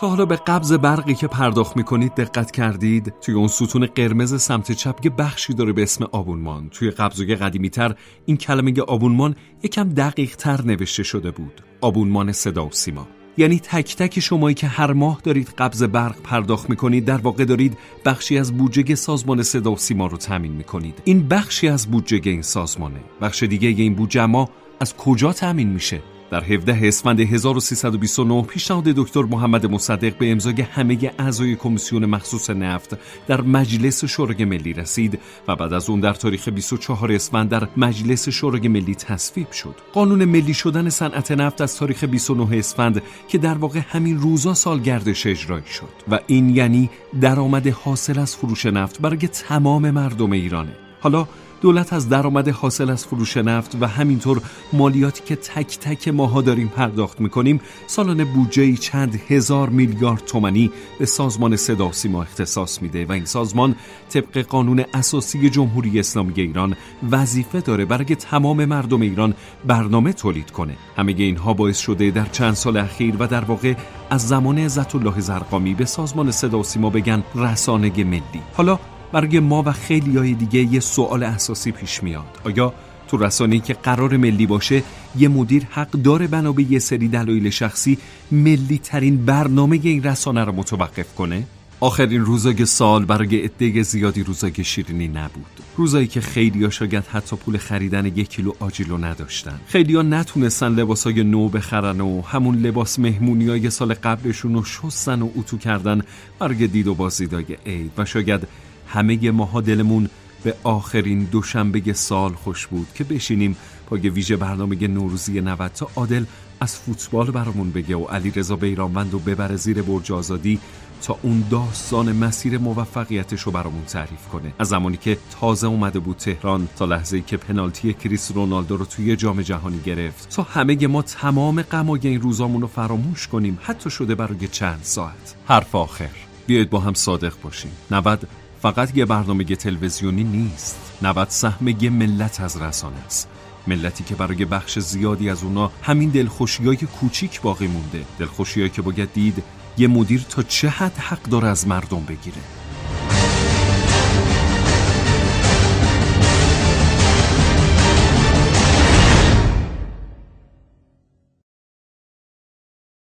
تا حالا به قبض برقی که پرداخت می‌کنید دقت کردید؟ توی اون ستون قرمز سمت چپ یه بخشی داره به اسم آبونمان. توی قبضوی قدیمی تر این کلمه آبونمان یکم دقیق تر نوشته شده بود. آبونمان صدا و سیما. یعنی تک تک شمایی که هر ماه دارید قبض برق پرداخت می‌کنید در واقع دارید بخشی از بودجه سازمان صدا و سیما رو تامین می‌کنید. این بخشی از بودجه این سازمانه. بخش دیگه این بودجه ما از کجا تامین میشه؟ در 17 اسفند 1329 پیشنهاد دکتر محمد مصدق به امضای همه اعضای کمیسیون مخصوص نفت در مجلس شورای ملی رسید و بعد از اون در تاریخ 24 اسفند در مجلس شورای ملی تصویب شد. قانون ملی شدن صنعت نفت از تاریخ 29 اسفند که در واقع همین روزا سالگردش اجرایی شد و این یعنی درآمد حاصل از فروش نفت برای تمام مردم ایرانه. حالا دولت از درآمد حاصل از فروش نفت و همینطور مالیاتی که تک تک ماها داریم پرداخت می‌کنیم سالانه بودجه چند هزار میلیارد تومانی به سازمان صدا سیما اختصاص میده و این سازمان طبق قانون اساسی جمهوری اسلامی ایران وظیفه داره برای تمام مردم ایران برنامه تولید کنه. همه اینها باعث شده در چند سال اخیر و در واقع از زمان عزت الله زرقامی به سازمان صدا سیما بگن رسانه ملی. حالا برای ما و خیلی های دیگه یه سوال اساسی پیش میاد. آیا تو رسانه‌ای که قرار ملی باشه یه مدیر حق داره بنا به یه سری دلایل شخصی ملی ترین برنامه این رسانه رو متوقف کنه؟ آخرین روزای سال برای عده زیادی روزای شیرینی نبود. روزایی که خیلی ها شاید حتی پول خریدن یک کیلو آجیلو نداشتن. خیلی ها نتونستن لباسای نو بخرن و همون لباس مهمونی های سال قبلشون رو شستن و اتو کردن برای دید و بازدیدای عید. و شاید همه ماها دلمون به آخرین دوشنبه سال خوش بود که بشینیم پای ویژه برنامه نوروزی 90 تا عادل از فوتبال برامون بگه و علی رضا بیرانوند و ببره زیر برج آزادی تا اون داستان مسیر موفقیتش رو برامون تعریف کنه. از زمانی که تازه اومده بود تهران تا لحظه که پنالتی کریس رونالدو رو توی جام جهانی گرفت. تا همه ما تمام غمای این روزامون رو فراموش کنیم حتی شده برای چند ساعت. حرف آخر. بیاید با هم صادق باشیم. 90 فقط یه برنامه تلویزیونی نیست. 90 سهم یه ملت از رسانه است. ملتی که برای بخش زیادی از اونا همین دلخوشیای کوچیک باقی مونده. دلخوشیایی که باید دید یه مدیر تا چه حد حق داره از مردم بگیره.